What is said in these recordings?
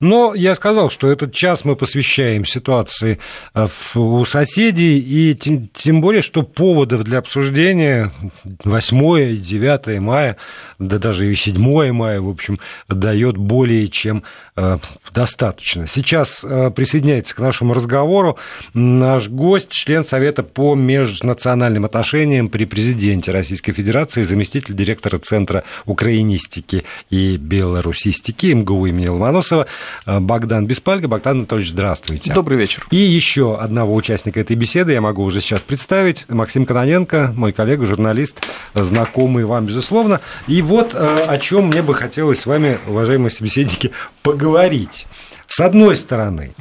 Но я сказал, что этот час мы посвящаем ситуации э, у соседей, и тем, тем более, что поводов для обсуждения 8 и 9 мая, да даже и 7 мая, в общем, дает более чем э, достаточно. Сейчас э, присоединяется к нашему разговору наш гость, член Совета по межнациональным отношениям при президенте Российской Федерации, заместитель директора Центра украинистики и белорусистики МГУ имени Ломоносова Богдан Беспалько. Богдан Анатольевич, здравствуйте. Добрый вечер. И еще одного участника этой беседы я могу уже сейчас представить. Максим Кононенко, мой коллега, журналист, знакомый вам, безусловно. И вот э, о чем мне бы хотелось с вами, уважаемые собеседники, поговорить. С одной стороны,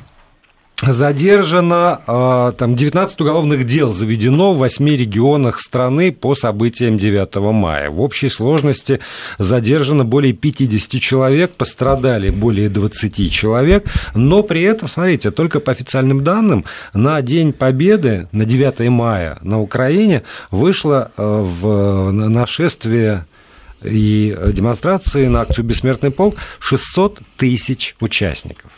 задержано, а, там 19 уголовных дел заведено в 8 регионах страны по событиям 9 мая. В общей сложности задержано более 50 человек, пострадали более 20 человек, но при этом, смотрите, только по официальным данным, на День Победы, на 9 мая на Украине вышло а, в нашествие и демонстрации на акцию «Бессмертный полк» 600 тысяч участников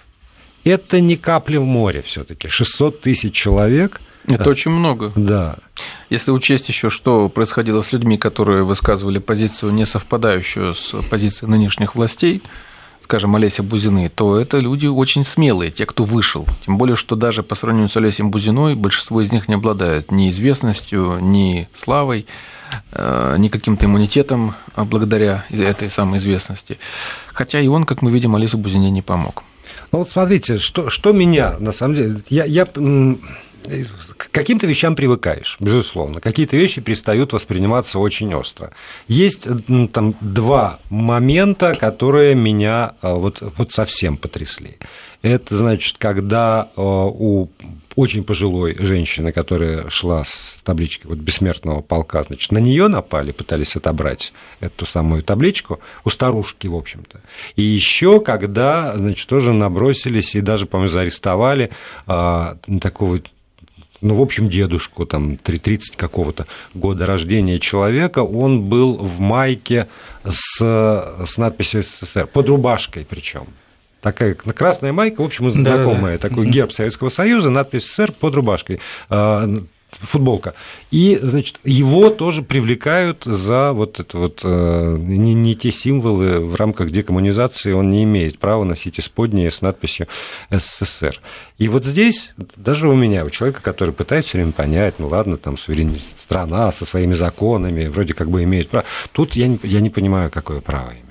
это не капли в море все-таки. 600 тысяч человек. Это очень много. Да. Если учесть еще, что происходило с людьми, которые высказывали позицию, не совпадающую с позицией нынешних властей, скажем, Олеся Бузины, то это люди очень смелые, те, кто вышел. Тем более, что даже по сравнению с Олесей Бузиной большинство из них не обладают ни известностью, ни славой, э, ни каким-то иммунитетом благодаря этой самой известности. Хотя и он, как мы видим, Олесу Бузине не помог. Ну вот смотрите, что, что меня, на самом деле, я, я к каким-то вещам привыкаешь, безусловно. Какие-то вещи перестают восприниматься очень остро. Есть там два момента, которые меня а, вот, вот совсем потрясли. Это значит, когда а, у очень пожилой женщины, которая шла с табличкой вот бессмертного полка, значит, на нее напали, пытались отобрать эту самую табличку, у старушки, в общем-то. И еще, когда, значит, тоже набросились и даже, по-моему, заарестовали а, такого ну, в общем, дедушку, там, 30 какого-то года рождения человека, он был в майке с, с надписью СССР, под рубашкой причем такая красная майка, в общем, знакомая, да, да. такой герб Советского Союза, надпись СССР под рубашкой а, футболка. И, значит, его тоже привлекают за вот это вот э, не, не те символы в рамках декоммунизации, он не имеет права носить исподние с надписью СССР. И вот здесь, даже у меня, у человека, который пытается все время понять, ну ладно, там суверенная страна со своими законами, вроде как бы имеет право, тут я не, я не понимаю, какое право имеет.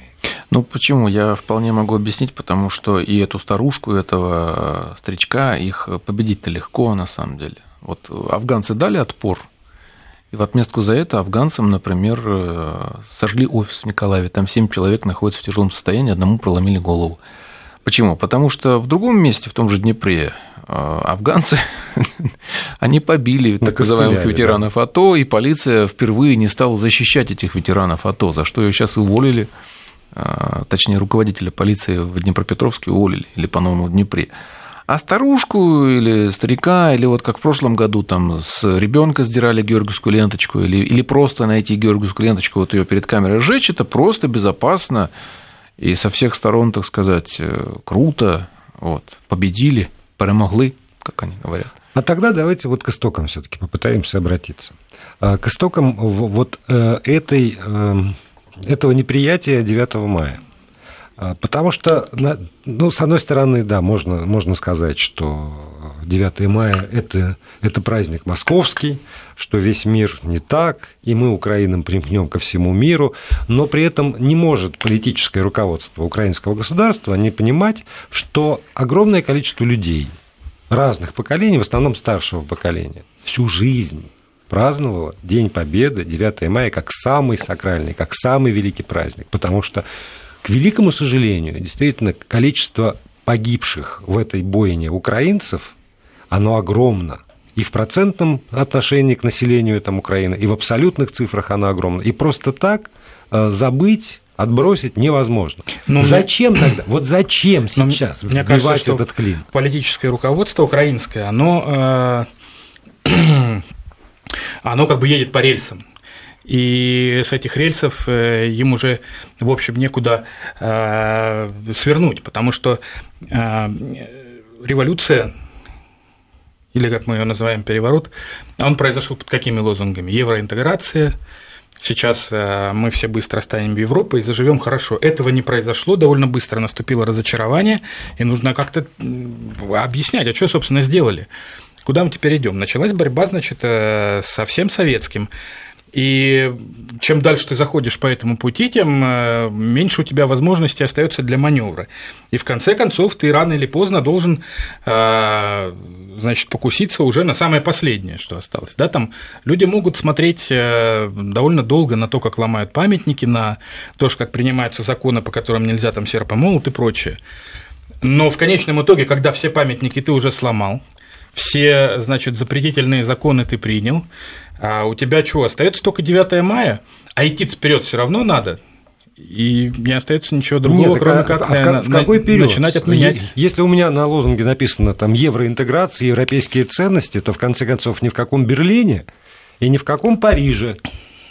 Ну почему? Я вполне могу объяснить, потому что и эту старушку, и этого старичка, их победить-то легко на самом деле. Вот афганцы дали отпор, и в отместку за это афганцам, например, э, сожгли офис в Николаеве. Там семь человек находятся в тяжелом состоянии, одному проломили голову. Почему? Потому что в другом месте, в том же Днепре, э, афганцы, они побили так называемых ветеранов да. АТО, и полиция впервые не стала защищать этих ветеранов АТО, за что ее сейчас уволили точнее, руководителя полиции в Днепропетровске уволили, или по-новому в Днепре. А старушку или старика, или вот как в прошлом году там с ребенка сдирали георгиевскую ленточку, или, или просто найти георгиевскую ленточку, вот ее перед камерой сжечь, это просто безопасно и со всех сторон, так сказать, э, круто. Вот, победили, перемогли, как они говорят. А тогда давайте вот к истокам все-таки попытаемся обратиться. А, к истокам вот э, этой эм, этого неприятия 9 мая. А, потому что, ну, с одной стороны, да, можно, можно сказать, что 9 мая это, это праздник московский, что весь мир не так, и мы украинам примкнем ко всему миру, но при этом не может политическое руководство украинского государства не понимать, что огромное количество людей разных поколений, в основном старшего поколения, всю жизнь праздновала День Победы, 9 мая, как самый сакральный, как самый великий праздник. Потому что, к великому сожалению, действительно, количество погибших в этой бойне украинцев, оно огромно. И в процентном отношении к населению там, Украины, и в абсолютных цифрах оно огромно. И просто так э, забыть отбросить невозможно. Но зачем мне... тогда? Вот зачем сейчас мне вбивать кажется, этот клин? Политическое руководство украинское, оно э, оно как бы едет по рельсам. и с этих рельсов э, им уже, в общем, некуда э, свернуть, потому что э, революция или, как мы ее называем, переворот, он произошел под какими лозунгами? Евроинтеграция, сейчас мы все быстро станем в Европу и заживем хорошо. Этого не произошло, довольно быстро наступило разочарование, и нужно как-то объяснять, а что, собственно, сделали. Куда мы теперь идем? Началась борьба, значит, со всем советским. И чем дальше ты заходишь по этому пути, тем э, меньше у тебя возможностей остается для маневра. И в конце концов ты рано или поздно должен э, значит, покуситься уже на самое последнее, что осталось. Да, там люди могут смотреть э, довольно долго на то, как ломают памятники, на то, как принимаются законы, по которым нельзя там серпомолот и прочее. Но в конечном итоге, когда все памятники ты уже сломал, все, значит, запретительные законы ты принял, а у тебя что, остается только 9 мая, а идти вперед все равно надо, и не остается ничего другого, Нет, кроме а, как, а, в какой период? начинать отменять. Если у меня на лозунге написано там евроинтеграция, европейские ценности, то в конце концов ни в каком Берлине и ни в каком Париже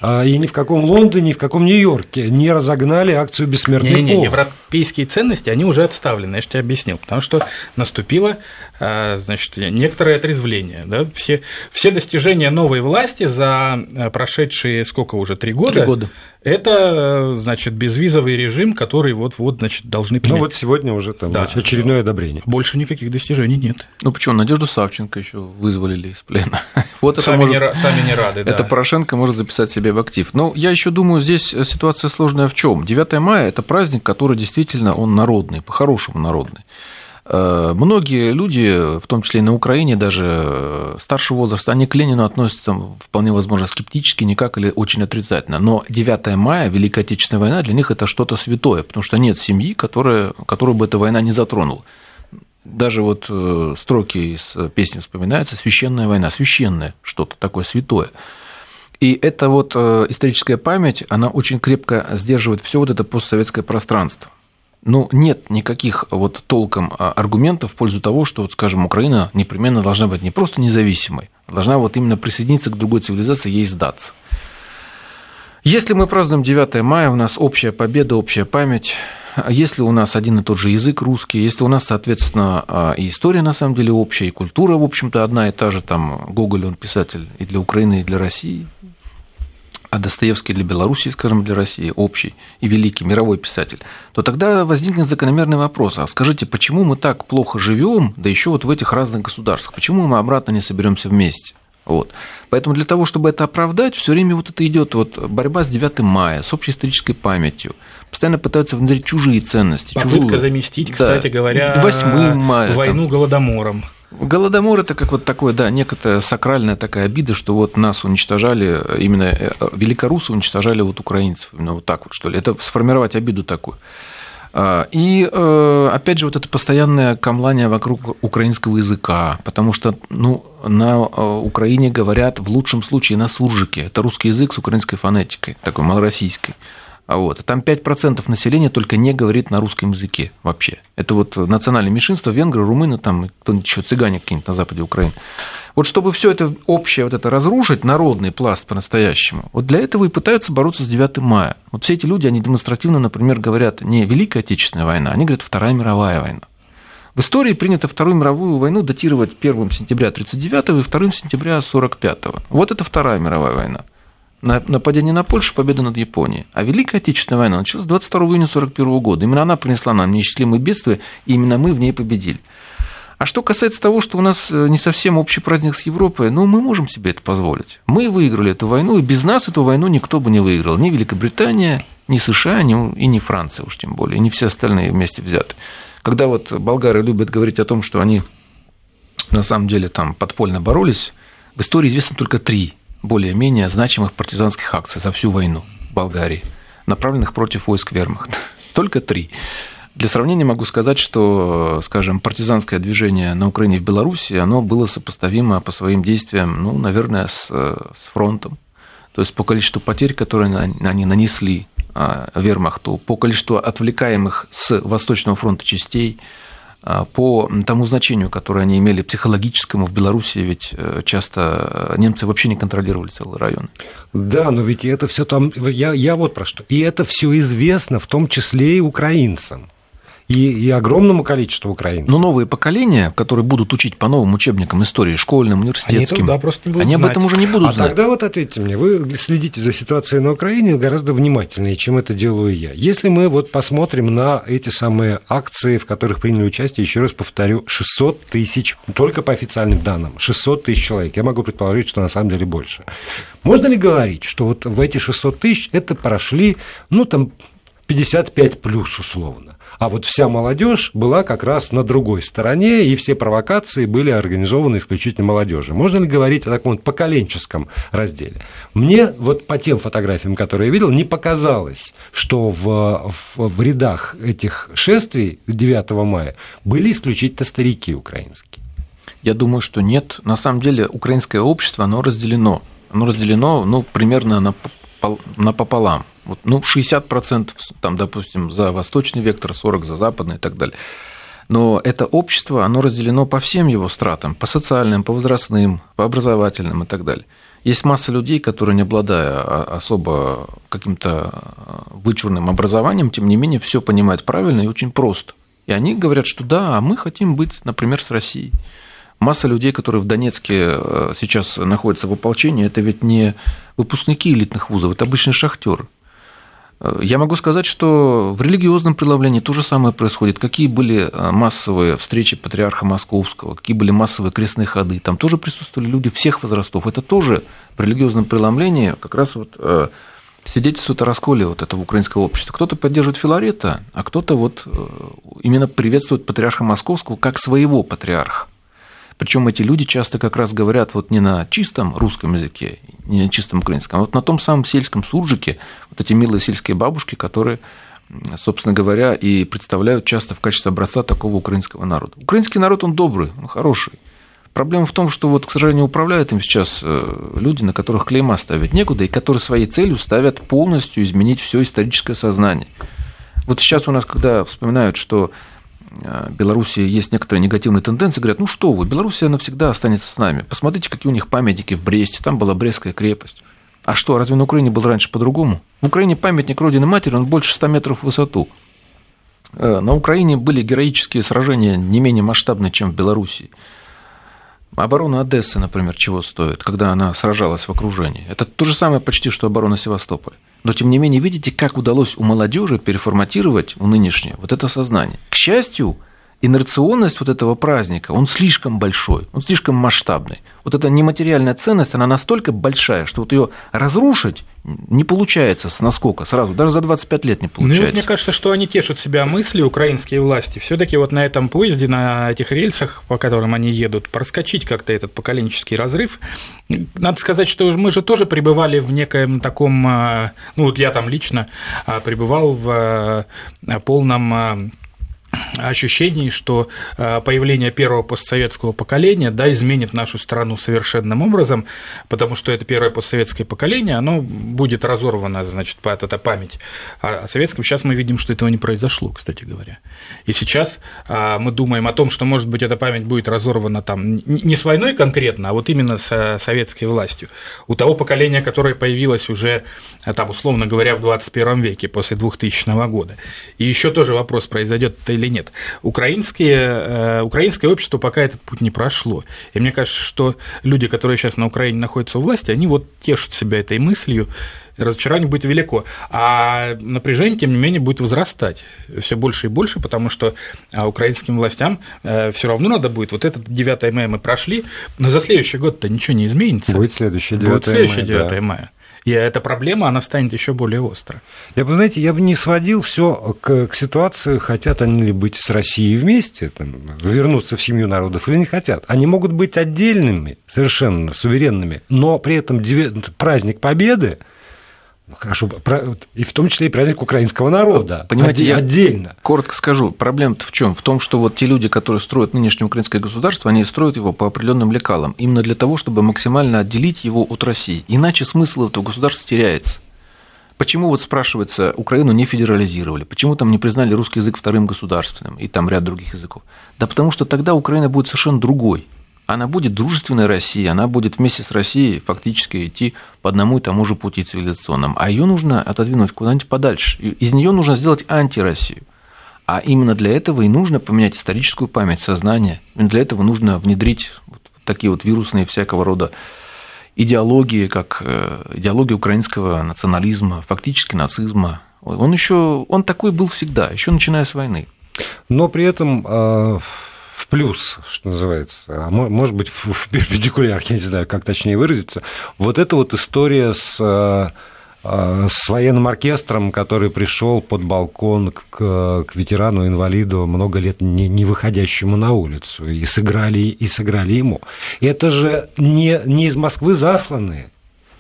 и ни в каком Лондоне, ни в каком Нью-Йорке не разогнали акцию «Бессмертный не, не, полк». Европейские ценности, они уже отставлены, я же тебе объяснил, потому что наступило а, значит, некоторое отрезвление. Да? Все, все достижения новой власти за а, прошедшие сколько уже, три года, три года. Это значит, безвизовый режим, который вот-вот значит, должны принять. Ну вот сегодня уже там да. очередное одобрение. Больше никаких достижений нет. Ну почему? Надежду Савченко еще вызволили из плена. Вот сами, это может... не, сами не рады. Это Порошенко может записать себе в актив. Но я еще думаю, здесь ситуация сложная в чем? 9 мая – это праздник, который действительно он народный, по-хорошему народный. Э, многие люди, в том числе и на Украине, даже э, старшего возраста, они к Ленину относятся вполне возможно скептически, никак или очень отрицательно. Но 9 мая, Великая Отечественная война, для них это что-то святое, потому что нет семьи, которая, которую бы эта война не затронула. Даже вот э, строки из песни вспоминаются «Священная война», священное что-то такое святое. И эта вот историческая память, она очень крепко сдерживает все вот это постсоветское пространство ну, нет никаких вот толком а, аргументов в пользу того, что, вот, скажем, Украина непременно должна быть не просто независимой, а должна вот именно присоединиться к другой цивилизации, ей сдаться. Если мы празднуем 9 мая, у нас общая победа, общая память, если у нас один и тот же язык русский, если у нас, соответственно, а, и история на самом деле общая, и культура, в общем-то, одна и та же, там Гоголь, он писатель и для Украины, и для России, а Достоевский для Белоруссии, скажем, для России общий и великий мировой писатель, то тогда возникнет закономерный вопрос, а скажите, почему мы так плохо живем, да еще вот в этих разных государствах, почему мы обратно не соберемся вместе? Вот. Поэтому для того, чтобы это оправдать, все время вот это идет вот борьба с 9 мая, с общей исторической памятью. Постоянно пытаются внедрить чужие ценности. Попытка чужую... заместить, кстати да, говоря, 8 мая, войну там. голодомором. Голодомор это как вот такое, да, некая сакральная такая обида, что вот нас уничтожали, именно э, великорусы уничтожали вот украинцев, именно вот так вот, что ли. Это сформировать обиду такую. А, и э, опять же, вот это постоянное камлание вокруг украинского языка, потому что ну, на э, Украине говорят в лучшем случае на суржике. Это русский язык с украинской фонетикой, такой малороссийской. А вот. Там 5% населения только не говорит на русском языке вообще. Это вот национальное меньшинство, венгры, румыны, там кто-нибудь еще, цыгане какие-нибудь на западе Украины. Вот чтобы все это общее вот это разрушить, народный пласт по-настоящему, вот для этого и пытаются бороться с 9 мая. Вот все эти люди, они демонстративно, например, говорят не Великая Отечественная война, они говорят Вторая мировая война. В истории принято Вторую мировую войну датировать 1 сентября 1939 и 2 сентября 1945. Вот это Вторая мировая война нападение на Польшу, победа над Японией. А Великая Отечественная война началась 22 июня 1941 года. Именно она принесла нам неисчислимые бедствия, и именно мы в ней победили. А что касается того, что у нас э, не совсем общий праздник с Европой, ну, мы можем себе это позволить. Мы выиграли эту войну, и без нас эту войну никто бы не выиграл. Ни Великобритания, ни США, ни, и ни Франция уж тем более, ни все остальные вместе взяты. Когда вот болгары любят говорить о том, что они на самом деле там подпольно боролись, в истории известно только три более-менее значимых партизанских акций за всю войну в Болгарии, направленных против войск вермахта. Только три. Для сравнения могу сказать, что, скажем, партизанское движение на Украине и в Беларуси, оно было сопоставимо по своим действиям, ну, наверное, с, с фронтом. То есть по количеству потерь, которые они нанесли а, вермахту, по количеству отвлекаемых с Восточного фронта частей, по тому значению, которое они имели психологическому в Беларуси, ведь э, часто немцы вообще не контролировали целый район. Да, но ведь это все там, я, я вот про что. И это все известно, в том числе и украинцам и, и огромному количеству украинцев. Но новые поколения, которые будут учить по новым учебникам истории, школьным, университетским, они, да, просто не будут они об этом уже не будут а знать. тогда вот ответьте мне, вы следите за ситуацией на Украине гораздо внимательнее, чем это делаю я. Если мы вот посмотрим на эти самые акции, в которых приняли участие, еще раз повторю, 600 тысяч, только по официальным данным, 600 тысяч человек. Я могу предположить, что на самом деле больше. Можно ли говорить, что вот в эти 600 тысяч это прошли, ну, там, 55 плюс условно. А вот вся молодежь была как раз на другой стороне, и все провокации были организованы исключительно молодежью. Можно ли говорить о таком вот поколенческом разделе? Мне вот по тем фотографиям, которые я видел, не показалось, что в, в, в рядах этих шествий 9 мая были исключительно старики украинские. Я думаю, что нет. На самом деле украинское общество, оно разделено. Оно разделено ну, примерно на, напополам. Вот, ну, 60%, там, допустим, за восточный вектор, 40% за западный и так далее. Но это общество, оно разделено по всем его стратам, по социальным, по возрастным, по образовательным и так далее. Есть масса людей, которые, не обладая особо каким-то вычурным образованием, тем не менее, все понимают правильно и очень просто. И они говорят, что да, мы хотим быть, например, с Россией. Масса людей, которые в Донецке сейчас находятся в ополчении, это ведь не выпускники элитных вузов, это обычные шахтеры. Э, я могу сказать, что в религиозном преломлении то же самое происходит. Какие были э, массовые встречи патриарха Московского, какие были массовые крестные ходы. Там тоже присутствовали люди всех возрастов. Это тоже в религиозном преломлении как раз вот э, свидетельствует о расколе вот этого украинского общества. Кто-то поддерживает Филарета, а кто-то вот именно приветствует патриарха Московского как своего патриарха. Причем эти люди часто как раз говорят вот не на чистом русском языке, не на чистом украинском, а вот на том самом сельском суржике, вот эти милые сельские бабушки, которые собственно говоря, и представляют часто в качестве образца такого украинского народа. Украинский народ, он добрый, он хороший. Проблема в том, что, вот, к сожалению, управляют им сейчас э, люди, на которых клейма ставить некуда, и которые своей целью ставят полностью изменить все историческое сознание. Вот сейчас у нас, когда вспоминают, что Беларуси есть некоторые негативные тенденции, говорят, ну что вы, Белоруссия навсегда останется с нами. Посмотрите, какие у них памятники в Бресте, там была Брестская крепость. А что, разве на Украине был раньше по-другому? В Украине памятник Родины Матери, он больше 100 метров в высоту. Э, на Украине были героические сражения не менее масштабные, чем в Белоруссии. Оборона Одессы, например, чего стоит, когда она сражалась в окружении. Это то же самое почти, что оборона Севастополя. Но, тем не менее, видите, как удалось у молодежи переформатировать у нынешнее вот это сознание. К счастью, инерционность вот этого праздника, он слишком большой, он слишком масштабный. Вот эта нематериальная ценность, она настолько большая, что вот ее разрушить не получается с наскока сразу, даже за 25 лет не получается. Ну, мне кажется, что они тешат себя мысли, украинские власти, все таки вот на этом поезде, на этих рельсах, по которым они едут, проскочить как-то этот поколенческий разрыв. Надо сказать, что мы же тоже пребывали в некоем таком, а, ну вот я там лично а, пребывал в а, полном ощущений, что э, появление первого постсоветского поколения да, изменит нашу страну совершенным образом, потому что это первое постсоветское поколение, оно будет разорвано, значит, эта память о советском. Сейчас мы видим, что этого не произошло, кстати говоря. И сейчас а, мы думаем о том, что, может быть, эта память будет разорвана там не с войной конкретно, а вот именно с советской властью. У того поколения, которое появилось уже, там, условно говоря, в 21 веке, после 2000 года. И еще тоже вопрос, произойдет это или нет. Украинские, э, украинское общество пока этот путь не прошло. И мне кажется, что люди, которые сейчас на Украине находятся у власти, они вот тешат себя этой мыслью, разочарование будет велико. А напряжение, тем не менее, будет возрастать все больше и больше, потому что а, украинским властям э, все равно надо будет. Вот этот 9 мая мы прошли, но за следующий год-то ничего не изменится. Будет следующий 9 будет следующий 9 да. мая. И эта проблема, она станет еще более острой. Я бы, знаете, я бы не сводил все к, к ситуации, хотят они ли быть с Россией вместе, там, вернуться в семью народов или не хотят. Они могут быть отдельными, совершенно суверенными, но при этом праздник Победы хорошо, и в том числе и праздник украинского народа. Понимаете, я отдельно. Коротко скажу, проблема-то в чем? В том, что вот те люди, которые строят нынешнее украинское государство, они строят его по определенным лекалам, именно для того, чтобы максимально отделить его от России. Иначе смысл этого государства теряется. Почему, вот спрашивается, Украину не федерализировали? Почему там не признали русский язык вторым государственным и там ряд других языков? Да потому что тогда Украина будет совершенно другой. Она будет дружественной Россией, она будет вместе с Россией фактически идти по одному и тому же пути цивилизационному. А ее нужно отодвинуть куда-нибудь подальше. Из нее нужно сделать антироссию. А именно для этого и нужно поменять историческую память, сознание. Для этого нужно внедрить вот такие вот вирусные всякого рода идеологии, как э, идеология украинского национализма, фактически нацизма. Он еще, он такой был всегда, еще начиная с войны. Но при этом э, в плюс, что называется, а может быть в перпендикуляр, я не знаю, как точнее выразиться, вот эта вот история с э, Э, с военным оркестром, который пришел под балкон к, к ветерану-инвалиду, много лет не, не выходящему на улицу, и сыграли, и сыграли ему. Это же не, не из Москвы засланные.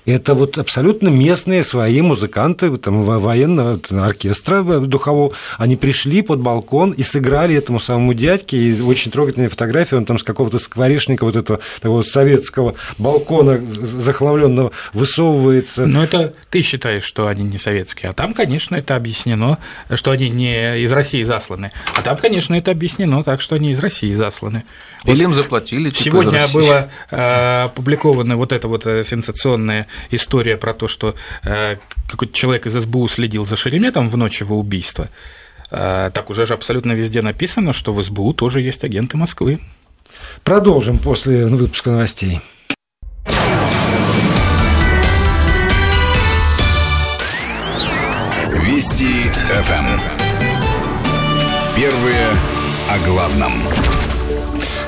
Это вот абсолютно местные свои музыканты там, военного оркестра духового. Они пришли под балкон и сыграли этому самому дядьке. И очень трогательная фотография, он там с какого-то скворечника вот этого такого советского балкона захламленного высовывается. Но это ты считаешь, что они не советские. А там, конечно, это объяснено, что они не из России засланы. А там, конечно, это объяснено так, что они из России засланы. Или им заплатили. Типа Сегодня было э, опубликовано вот это вот э, сенсационное история про то, что э, какой-то человек из СБУ следил за Шереметом в ночь его убийства, э, так уже же абсолютно везде написано, что в СБУ тоже есть агенты Москвы. Продолжим после выпуска новостей. Вести ФМ. Первые о главном.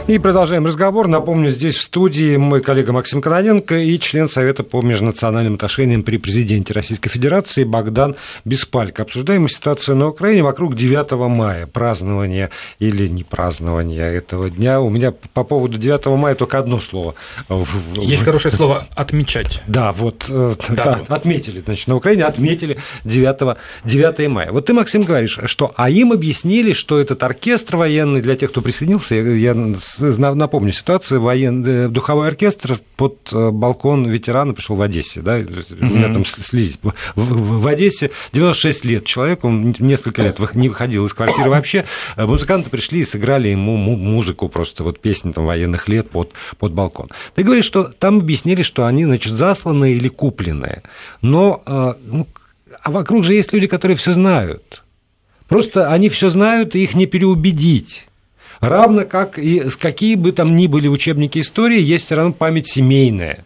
И продолжаем разговор. Напомню, здесь в студии мой коллега Максим Кононенко и член Совета по межнациональным отношениям при президенте Российской Федерации Богдан Беспалько. Обсуждаем ситуацию на Украине вокруг 9 мая, празднования или не празднования этого дня. У меня по поводу 9 мая только одно слово. Есть хорошее слово «отмечать». Да, вот э, да, отметили, значит, на Украине отметили 9, 9 мая. Вот ты, Максим, говоришь, что а им объяснили, что этот оркестр военный, для тех, кто присоединился, я напомню ситуацию, военный э, духовой оркестр под э, балкон ветерана пришел в Одессе, да, у меня там слились. В, в, в Одессе 96 лет человек, он несколько лет не выходил из квартиры вообще, э, музыканты пришли и сыграли ему музыку, просто вот песни там военных лет под, под балкон. Ты говоришь, что там объяснили, что они, значит, засланные или купленные, но ну, а вокруг же есть люди, которые все знают. Просто они все знают, и их не переубедить. Равно как и какие бы там ни были учебники истории, есть все равно память семейная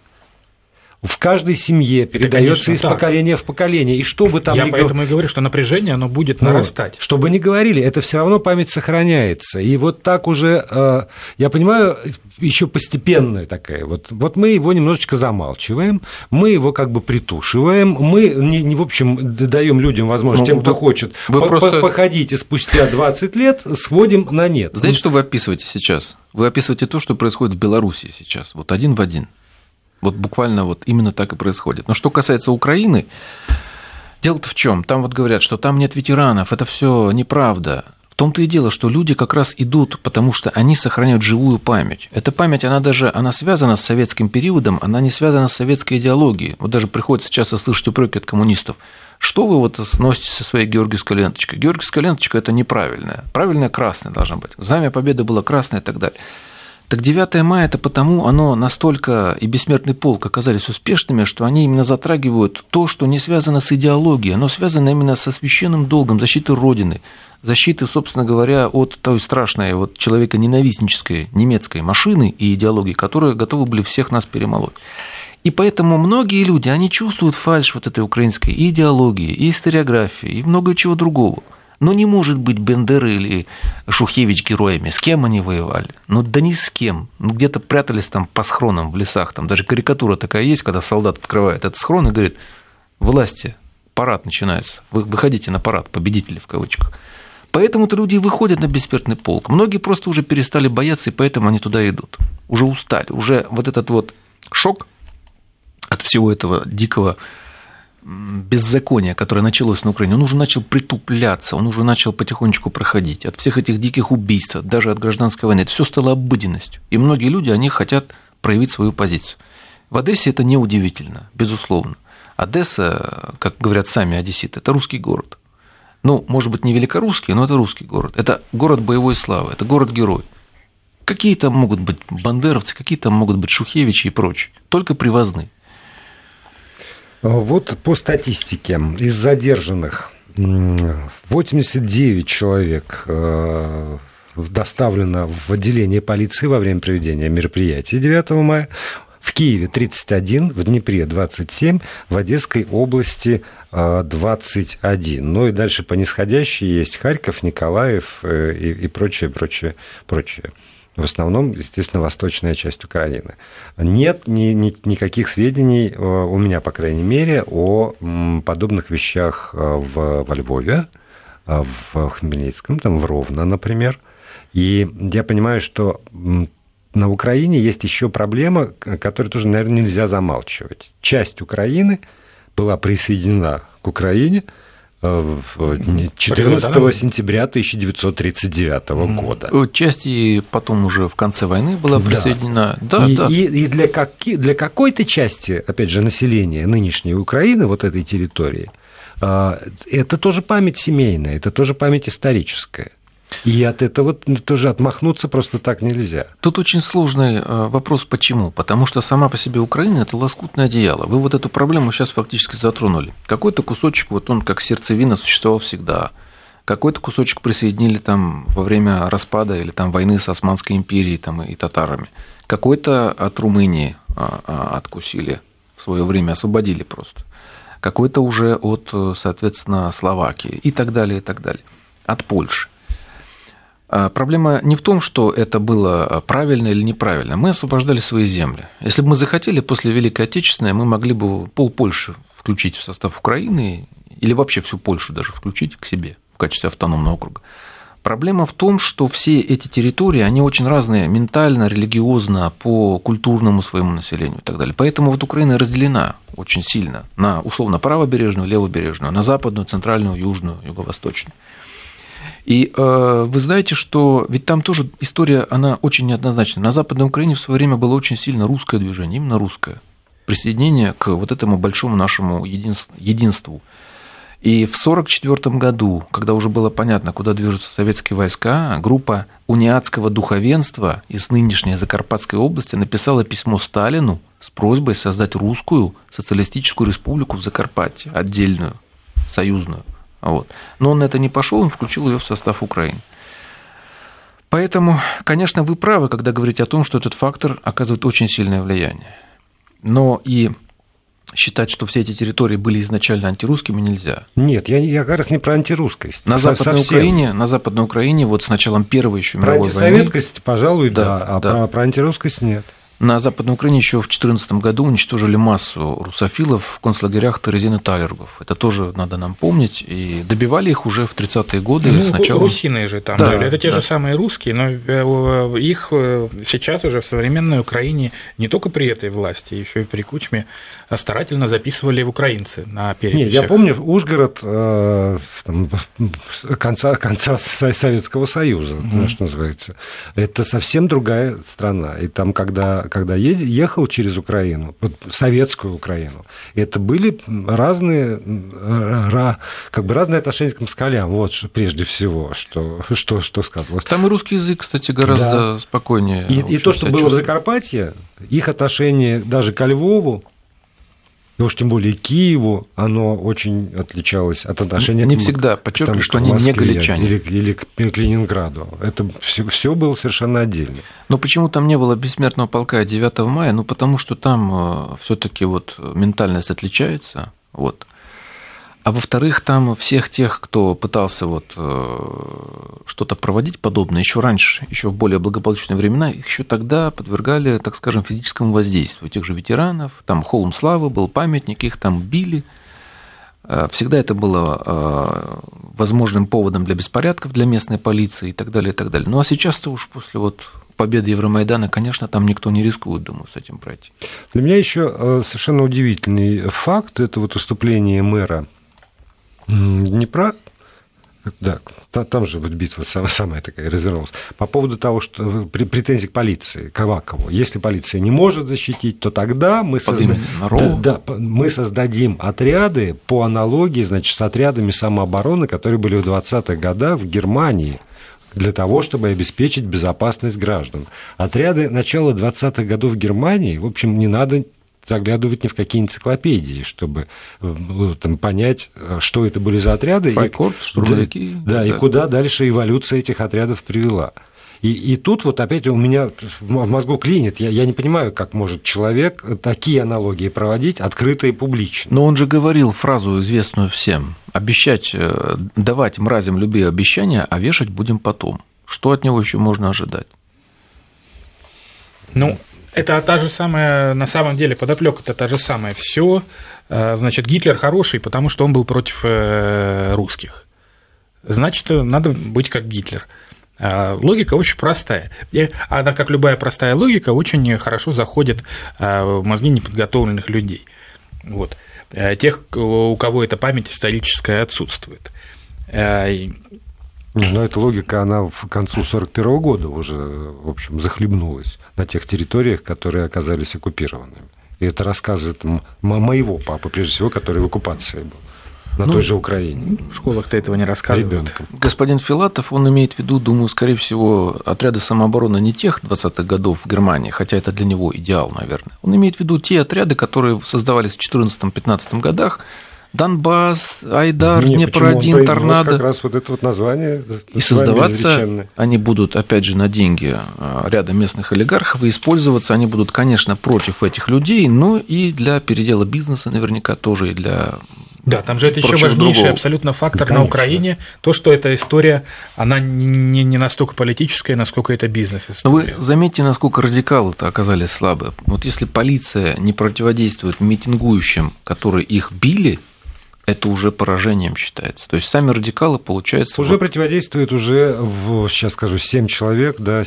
в каждой семье передается из так. поколения в поколение. И что бы там Я поэтому гов... и говорю, что напряжение оно будет вот. нарастать. Что бы ни говорили, это все равно память сохраняется. И вот так уже, э, я понимаю, еще постепенная такая. Вот, вот мы его немножечко замалчиваем, мы его как бы притушиваем, мы, не, не в общем, даем людям возможность, ну, тем, кто хочет, вы по просто... походить и спустя 20 лет сводим на нет. Знаете, что вы описываете сейчас? Вы описываете то, что происходит в Беларуси сейчас, вот один в один. Вот буквально вот именно так и происходит. Но что касается Украины, дело-то в чем? Там вот говорят, что там нет ветеранов, это все неправда. В том-то и дело, что люди как раз идут, потому что они сохраняют живую память. Эта память, она даже она связана с советским периодом, она не связана с советской идеологией. Вот даже приходится часто слышать упреки от коммунистов. Что вы вот сносите со своей георгиевской ленточкой? Георгиевская ленточка – это неправильная. Правильная красная должна быть. Знамя Победы было красное и так далее. Так 9 мая это потому, оно настолько и бессмертный полк оказались успешными, что они именно затрагивают то, что не связано с идеологией, оно связано именно со священным долгом защиты Родины, защиты, собственно говоря, от той страшной вот человека ненавистнической немецкой машины и идеологии, которые готовы были всех нас перемолоть. И поэтому многие люди, они чувствуют фальш вот этой украинской идеологии, и историографии, и много чего другого – ну, не может быть Бендер или Шухевич героями. С кем они воевали? Ну, да ни с кем. Ну, где-то прятались там по схронам в лесах. Там даже карикатура такая есть, когда солдат открывает этот схрон и говорит, власти, парад начинается. Вы выходите на парад, победители в кавычках. Поэтому-то люди выходят на бессмертный полк. Многие просто уже перестали бояться, и поэтому они туда идут. Уже устали. Уже вот этот вот шок от всего этого дикого беззакония, которое началось на Украине, он уже начал притупляться, он уже начал потихонечку проходить. От всех этих диких убийств, даже от гражданской войны, это все стало обыденностью. И многие люди, они хотят проявить свою позицию. В Одессе это неудивительно, безусловно. Одесса, как говорят сами одесситы, это русский город. Ну, может быть, не великорусский, но это русский город. Это город боевой славы, это город-герой. Какие там могут быть бандеровцы, какие там могут быть шухевичи и прочие. Только привозные. Вот по статистике из задержанных 89 человек э, доставлено в отделение полиции во время проведения мероприятия 9 мая. В Киеве 31, в Днепре 27, в Одесской области 21. Ну и дальше по нисходящей есть Харьков, Николаев э, и, и прочее, прочее, прочее. В основном, естественно, восточная часть Украины. Нет ни, ни, никаких сведений, э, у меня, по крайней мере, о подобных вещах э, в, во Львове, в Хмельницком, там, в Ровно, например. И я понимаю, что на Украине есть еще проблема, которую тоже, наверное, нельзя замалчивать. Часть Украины была присоединена к Украине 14 э, сентября 1939 mm. года. Часть и потом уже в конце войны была присоединена. Да, да. И, да. и, и для, каки, для какой-то части, опять же, населения нынешней Украины, вот этой территории, э, это тоже память семейная, это тоже память историческая. И от этого тоже отмахнуться просто так нельзя. Тут очень сложный э, вопрос, почему? Потому что сама по себе Украина – это лоскутное одеяло. Вы вот эту проблему сейчас фактически затронули. Какой-то кусочек, вот он как сердцевина существовал всегда. Какой-то кусочек присоединили там во время распада или там войны с Османской империей там, и татарами. Какой-то от Румынии а, а, откусили в свое время, освободили просто. Какой-то уже от, соответственно, Словакии и так далее, и так далее. От Польши. А проблема не в том, что это было правильно или неправильно. Мы освобождали свои земли. Если бы мы захотели, после Великой Отечественной мы могли бы пол Польши включить в состав Украины или вообще всю Польшу даже включить к себе в качестве автономного округа. Проблема в том, что все эти территории, они очень разные ментально, религиозно, по культурному своему населению и так далее. Поэтому вот Украина разделена очень сильно на условно правобережную, левобережную, на западную, центральную, южную, юго-восточную. И э, вы знаете, что ведь там тоже история, она очень неоднозначна. На Западной Украине в свое время было очень сильно русское движение, именно русское. Присоединение к вот этому большому нашему единству. И в 1944 году, когда уже было понятно, куда движутся советские войска, группа униатского духовенства из нынешней Закарпатской области написала письмо Сталину с просьбой создать русскую социалистическую республику в Закарпатье, отдельную, союзную. Вот. Но он на это не пошел, он включил ее в состав Украины. Поэтому, конечно, вы правы, когда говорите о том, что этот фактор оказывает очень сильное влияние. Но и считать, что все эти территории были изначально антирусскими, нельзя. Нет, я, я как раз не про антирусскость. На Западной, Украине, на Западной Украине вот с началом Первой еще про мировой войны... Про антисоветскость, пожалуй, да, да а да. Про, про антирусскость нет. На Западной Украине еще в 2014 году уничтожили массу русофилов в концлагерях Терезин и Талергов. Это тоже надо нам помнить. И добивали их уже в 30-е годы. Ну, сначала... Русины же там да, жили. Это те да. же самые русские, но э, их э, сейчас уже в современной Украине не только при этой власти, еще и при Кучме старательно записывали в украинцы на переписях. Нет, я помню, Ужгород э, там, конца, конца Советского Союза, mm-hmm. что называется. Это совсем другая страна. И там, когда когда ехал через Украину, советскую Украину, это были разные, как бы разные отношения к москалям, вот прежде всего, что, что, что сказывалось. Там и русский язык, кстати, гораздо да. спокойнее. И, и то, что было в Закарпатье, их отношение даже ко Львову, и уж тем более Киеву, оно очень отличалось от отношения не к, всегда, подчеркиваю, что они не галичане. Или, или к Ленинграду. Это все, все было совершенно отдельно. Но почему там не было бессмертного полка 9 мая? Ну, потому что там э, все-таки вот ментальность отличается. Вот. А во-вторых, там всех тех, кто пытался вот э, что-то проводить подобное еще раньше, еще в более благополучные времена, их еще тогда подвергали, так скажем, физическому воздействию тех же ветеранов. Там холм славы был памятник, их там били. Э, всегда это было э, возможным поводом для беспорядков для местной полиции и так далее, и так далее. Ну а сейчас-то уж после вот победы Евромайдана, конечно, там никто не рискует, думаю, с этим пройти. Для меня еще совершенно удивительный факт – это вот выступление мэра Днепра да, там же вот битва самая, такая развернулась. По поводу того, что претензий к полиции, Кавакову. Если полиция не может защитить, то тогда мы, созда... да, да, мы создадим отряды по аналогии, значит, с отрядами самообороны, которые были в 20-х годах в Германии для того, чтобы обеспечить безопасность граждан. Отряды начала 20-х годов в Германии, в общем, не надо заглядывать ни в какие энциклопедии, чтобы э, там, понять, что это были за отряды. Файкорд, штурмовики. Да, да и куда дальше эволюция этих отрядов привела. И, и тут вот опять у меня в мозгу клинит. Я, я не понимаю, как может человек такие аналогии проводить открыто и публично. Но он же говорил фразу, известную всем. Обещать, э, давать мразям любые обещания, а вешать будем потом. Что от него еще можно ожидать? Ну, это та же самая, на самом деле, подоплека это та же самая. Все, э, значит, Гитлер хороший, потому что он был против э, русских. Значит, надо быть как Гитлер. А, логика очень простая. И она, как любая простая логика, очень хорошо заходит а, в мозги неподготовленных людей. Вот. Э, тех, у кого эта память историческая отсутствует. Но эта логика, она в концу 1941 года уже, в общем, захлебнулась на тех территориях, которые оказались оккупированными. И это рассказывает моего папы, прежде всего, который в оккупации был на ну, той же Украине. В школах-то этого не рассказывают. Ребенком. Господин Филатов, он имеет в виду, думаю, скорее всего, отряды самообороны не тех 20-х годов в Германии, хотя это для него идеал, наверное. Он имеет в виду те отряды, которые создавались в 14-15 годах, Донбасс, Айдар, не Днепр-1, Торнадо. как раз вот это вот название. И создаваться они будут, опять же, на деньги а, ряда местных олигархов, и использоваться они будут, конечно, против этих людей, но и для передела бизнеса наверняка тоже, и для да, там же это еще важнейший другого. абсолютно фактор Конечно. на Украине, то, что эта история, она не, не настолько политическая, насколько это бизнес. -история. Но вы заметьте, насколько радикалы-то оказались слабы. Вот если полиция не противодействует митингующим, которые их били, это уже поражением считается. То есть сами радикалы, получается... Уже вот... противодействует уже, в, сейчас скажу, 7 человек, да,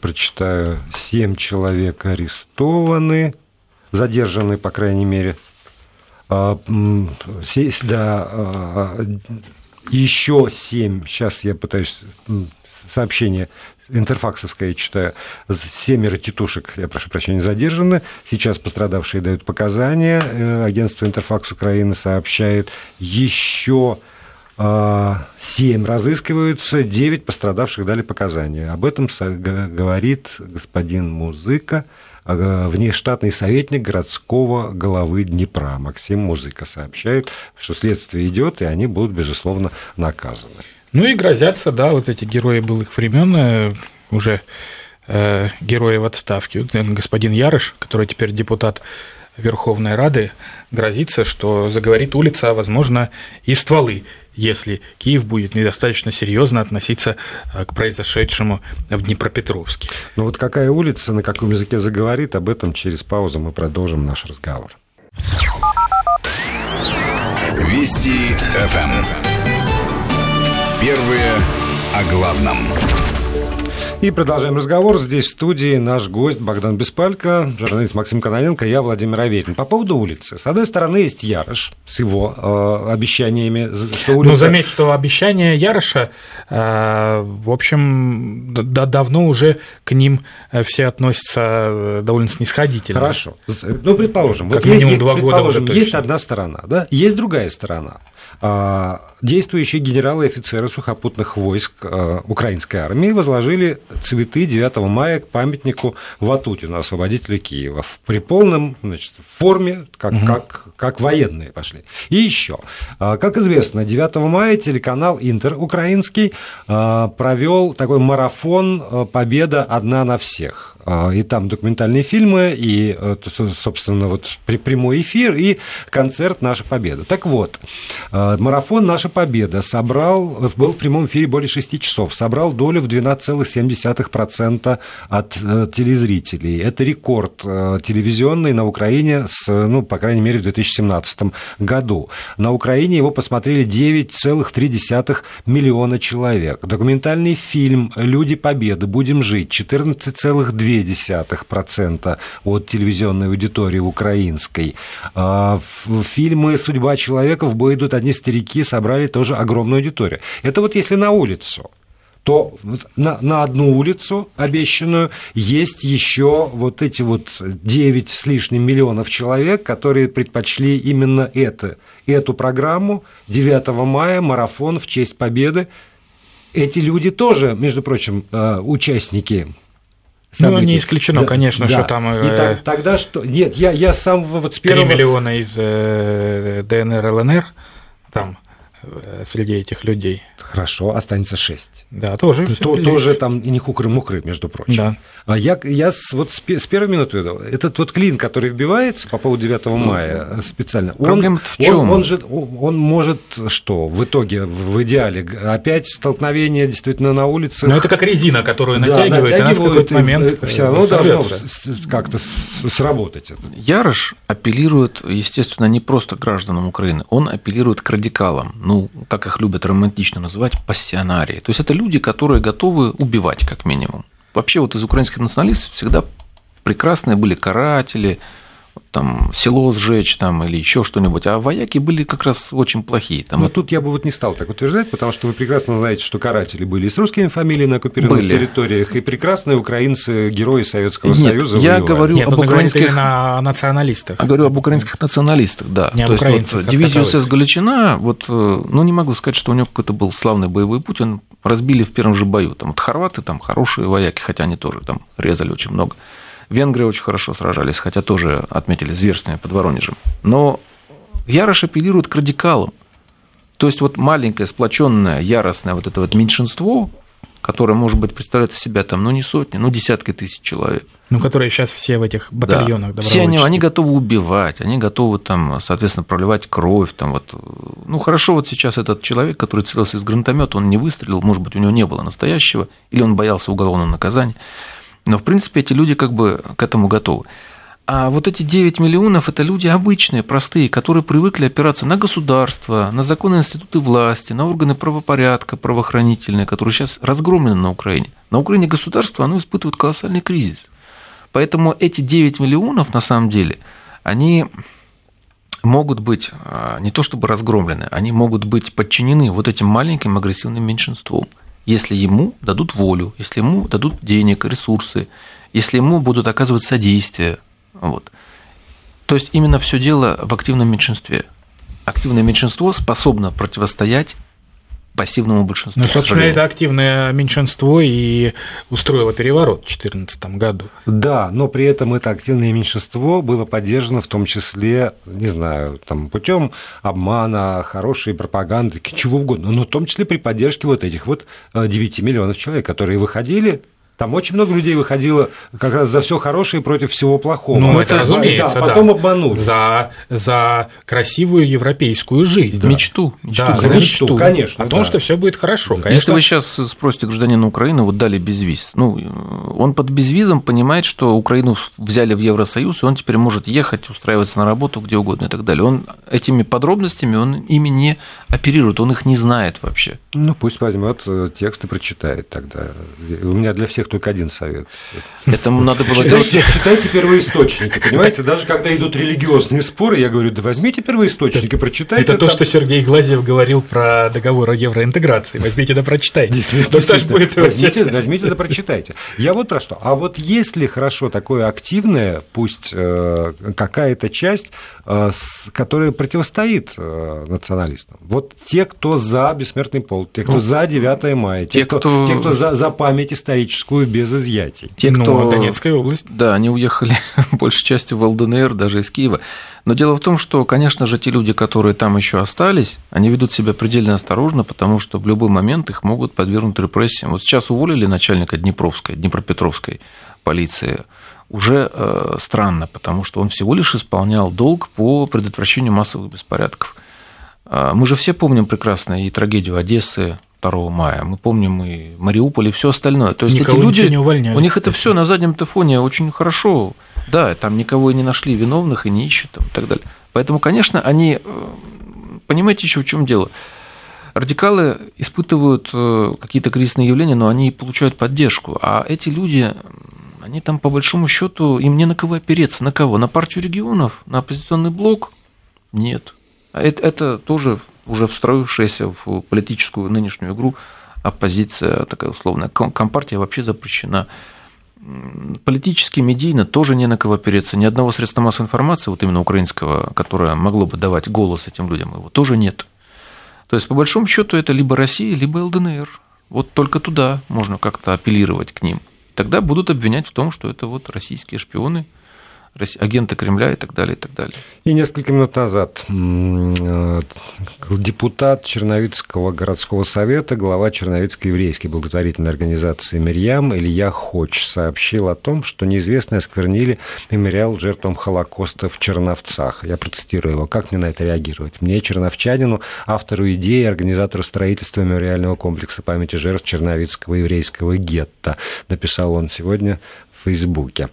прочитаю, 7 человек арестованы, задержаны, по крайней мере. А, да, а, еще 7, сейчас я пытаюсь сообщение интерфаксовское читаю, семеро тетушек, я прошу прощения, задержаны. Сейчас пострадавшие дают показания. Э, агентство Интерфакс Украины сообщает, еще а, семь разыскиваются, девять пострадавших дали показания. Об этом говорит господин Музыка, а, внештатный советник городского главы Днепра. Максим Музыка сообщает, что следствие идет, и они будут, безусловно, наказаны. Ну и грозятся, да, вот эти герои былых времен, э, уже э, герои в отставке. Вот, господин Ярыш, который теперь депутат Верховной Рады, грозится, что заговорит улица, а, возможно, и стволы, если Киев будет недостаточно серьезно относиться э, к произошедшему в Днепропетровске. Ну вот какая улица, на каком языке заговорит, об этом через паузу мы продолжим наш разговор. Вести ФМ. Первые о главном. И продолжаем разговор. Здесь в студии наш гость Богдан Беспалько, журналист Максим Каноненко, я Владимир Аверин. По поводу улицы. С одной стороны, есть Ярош с его э, обещаниями, что улица... Ну, заметь, что обещания Яроша, э, в общем, да, давно уже к ним все относятся э, довольно снисходительно. Хорошо. Ну, предположим, как вот минимум два года уже есть одна сторона, да, есть другая сторона. Действующие генералы и офицеры сухопутных войск а, украинской армии возложили цветы 9 мая к памятнику Ватутину, освободителю Киева, при полном значит, форме, как, угу. как, как военные пошли. И еще, а, как известно, 9 мая телеканал Интер украинский провел такой марафон «Победа одна на всех». И там документальные фильмы, и, э, собственно, вот прямой эфир, и концерт «Наша победа». Так вот, марафон «Наша победа» собрал, был в прямом эфире более 6 часов, собрал долю в 12,7% от э, телезрителей. Это рекорд э, телевизионный на Украине, с, ну, по крайней мере, в 2017 году. На Украине его посмотрели 9,3 миллиона человек. Документальный фильм «Люди Победы. Будем жить» 14,2% от телевизионной аудитории украинской. А, фильмы «Судьба человека» в бой идут одни старики собрали тоже огромную аудиторию. Это вот если на улицу то на, на одну улицу обещанную есть еще вот эти вот 9 с лишним миллионов человек, которые предпочли именно это, эту программу 9 мая, марафон в честь победы. Эти люди тоже, между прочим, э, участники Событий. Ну, не исключено, да, конечно, да. что там... И э... так, тогда что... Нет, я, я сам вот с первого... 3 миллиона из э, ДНР, ЛНР там среди этих людей. Хорошо, останется 6. Да, тоже. То, тоже там не хухры-мухры, между прочим. Да. А я, я с, вот с, с первой минуты видел, этот вот клин, который вбивается по поводу 9 ну, мая э, специально, он, в чем? Он, он, же, он может что, в итоге, в идеале, опять столкновение действительно на улице. Но это как резина, которую натягивают, да, она в какой-то момент все равно должно как-то сработать. Ярош апеллирует, естественно, не просто гражданам Украины, он апеллирует к радикалам ну, как их любят романтично называть, пассионарии. То есть это люди, которые готовы убивать, как минимум. Вообще вот из украинских националистов всегда прекрасные были каратели, там село сжечь там, или еще что-нибудь, а вояки были как раз очень плохие. Там Но это... тут я бы вот не стал так утверждать, потому что вы прекрасно знаете, что каратели были и с русскими фамилиями на оккупированных были. территориях, и прекрасные украинцы, герои Советского Нет, Союза. Я воевали. говорю Нет, об украинских именно националистах. Я говорю об украинских националистах, да. Не То есть вот, дивизию СС Галичина, вот, э, ну не могу сказать, что у него какой-то был славный боевой путь, он разбили в первом же бою. Там вот хорваты там хорошие вояки, хотя они тоже там резали очень много. Венгры очень хорошо сражались, хотя тоже отметили зверствами под Воронежем. Но Ярош апеллирует к радикалам. То есть вот маленькое, сплоченное, яростное вот это вот меньшинство, которое, может быть, представляет из себя там, ну, не сотни, ну, десятки тысяч человек. Ну, которые сейчас все в этих батальонах да. Все они, они готовы убивать, они готовы там, соответственно, проливать кровь. Там, вот. Ну, хорошо, вот сейчас этот человек, который целился из гранатомета, он не выстрелил, может быть, у него не было настоящего, или он боялся уголовного наказания. Но, в принципе, эти люди как бы к этому готовы. А вот эти 9 миллионов – это люди обычные, простые, которые привыкли опираться на государство, на законы институты власти, на органы правопорядка, правоохранительные, которые сейчас разгромлены на Украине. На Украине государство, оно испытывает колоссальный кризис. Поэтому эти 9 миллионов, на самом деле, они могут быть а, не то чтобы разгромлены, они могут быть подчинены вот этим маленьким агрессивным меньшинством – если ему дадут волю, если ему дадут денег, ресурсы, если ему будут оказывать содействие. Вот. То есть именно все дело в активном меньшинстве. Активное меньшинство способно противостоять пассивному большинству. Ну, собственно, это активное меньшинство и устроило переворот в 2014 году. Да, но при этом это активное меньшинство было поддержано в том числе, не знаю, там, путем обмана, хорошей пропаганды, чего угодно, но в том числе при поддержке вот этих вот 9 э, миллионов человек, которые выходили там очень много людей выходило как раз за все хорошее против всего плохого. Ну, это, разумеется, да. Потом да. обманулись. За, за красивую европейскую жизнь. Да. Мечту. мечту. Да, за мечту, мечту, конечно. О том, да. что все будет хорошо. Конечно. Если вы сейчас спросите гражданина Украины, вот дали безвиз, ну, он под безвизом понимает, что Украину взяли в Евросоюз, и он теперь может ехать, устраиваться на работу где угодно и так далее. Он этими подробностями, он ими не оперирует, он их не знает вообще. Ну, пусть возьмет э, текст и прочитает тогда. У меня для всех только один совет. Это надо было читайте, читайте первоисточники, понимаете? Даже когда идут религиозные споры, я говорю, да возьмите первоисточники, прочитайте. Это то, что Сергей Глазьев говорил про договор о евроинтеграции. Возьмите да прочитайте. Возьмите, возьмите да прочитайте. Я вот про что. А вот если хорошо такое активное, пусть э, какая-то часть, э, которая противостоит э, националистам, вот те, кто за бессмертный пол, те, кто ну, за 9 мая, те, кто, те, кто за, за память историческую, Россию без изъятий. Те, ну, кто... Ну, Донецкая область. Да, они уехали большей частью в ЛДНР, даже из Киева. Но дело в том, что, конечно же, те люди, которые там еще остались, они ведут себя предельно осторожно, потому что в любой момент их могут подвергнуть репрессиям. Вот сейчас уволили начальника Днепровской, Днепропетровской полиции. Уже э, странно, потому что он всего лишь исполнял долг по предотвращению массовых беспорядков. А, мы же все помним прекрасно и трагедию Одессы, 2 мая. Мы помним и Мариуполь, и все остальное. То есть Никого эти люди, не увольняли, у них это все на заднем-то фоне очень хорошо. Да, там никого и не нашли виновных, и не ищут там, и так далее. Поэтому, конечно, они, э, понимаете еще в чем дело? Радикалы испытывают э, какие-то кризисные явления, но они получают поддержку. А эти люди, они там по большому счету, им не на кого опереться. На кого? На партию регионов? На оппозиционный блок? Нет. А это, это тоже уже встроившаяся в политическую нынешнюю игру оппозиция такая условная. Компартия вообще запрещена. Политически, медийно тоже не на кого опереться. Ни одного средства массовой информации, вот именно украинского, которое могло бы давать голос этим людям, его тоже нет. То есть, по большому счету, это либо Россия, либо ЛДНР. Вот только туда можно как-то апеллировать к ним. Тогда будут обвинять в том, что это вот российские шпионы – агенты Кремля и так далее, и так далее. И несколько минут назад э, депутат Черновицкого городского совета, глава Черновицкой еврейской благотворительной организации «Мирьям» Илья Хоч сообщил о том, что неизвестные осквернили мемориал жертвам Холокоста в Черновцах. Я процитирую его. Как мне на это реагировать? Мне, черновчанину, автору идеи, организатору строительства мемориального комплекса памяти жертв Черновицкого еврейского гетто, написал он сегодня в Фейсбуке.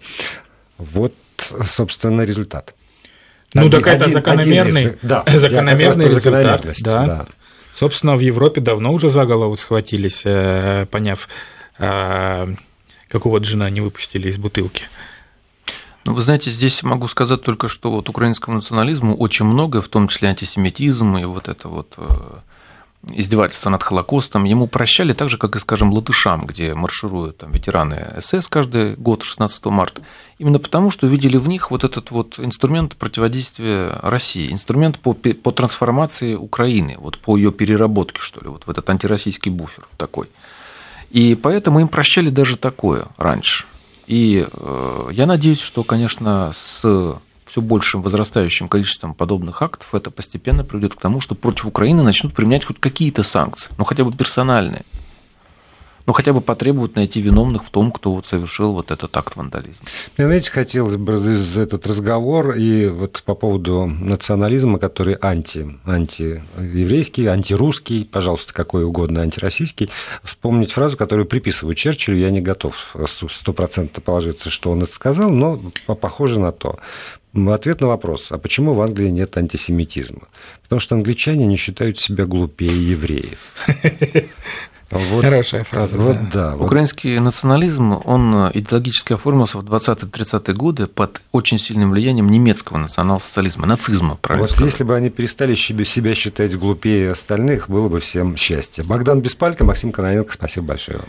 Вот собственно, результат. Ну, один, так это один, закономерный, один из, да, закономерный результат. Да. да. Собственно, в Европе давно уже за голову схватились, э, поняв, э, какого джина не выпустили из бутылки. Ну, вы знаете, здесь могу сказать только, что вот украинскому национализму очень много, в том числе антисемитизм и вот это вот э, издевательства над Холокостом, ему прощали так же, как и, скажем, латышам, где маршируют там, ветераны СС каждый год 16 марта, именно потому, что видели в них вот этот вот инструмент противодействия России, инструмент по, по трансформации Украины, вот по ее переработке, что ли, вот в этот антироссийский буфер такой. И поэтому им прощали даже такое раньше. И э, я надеюсь, что, конечно, с все большим возрастающим количеством подобных актов, это постепенно приведет к тому, что против Украины начнут применять хоть какие-то санкции, ну хотя бы персональные. Ну, хотя бы потребуют найти виновных в том, кто вот совершил вот этот акт вандализма. Мне, знаете, хотелось бы за этот разговор и вот по поводу национализма, который анти, антиеврейский, антирусский, пожалуйста, какой угодно антироссийский, вспомнить фразу, которую приписываю Черчиллю, я не готов стопроцентно положиться, что он это сказал, но похоже на то. Ответ на вопрос, а почему в Англии нет антисемитизма? Потому что англичане не считают себя глупее евреев. Вот, Хорошая фраза. Вот, да. Да, вот. Украинский национализм, он идеологически оформился в 20-30-е годы под очень сильным влиянием немецкого национал-социализма, нацизма, правильно Вот сказать. если бы они перестали себя считать глупее остальных, было бы всем счастье. Богдан Беспалько, Максим Кононенко, спасибо большое вам.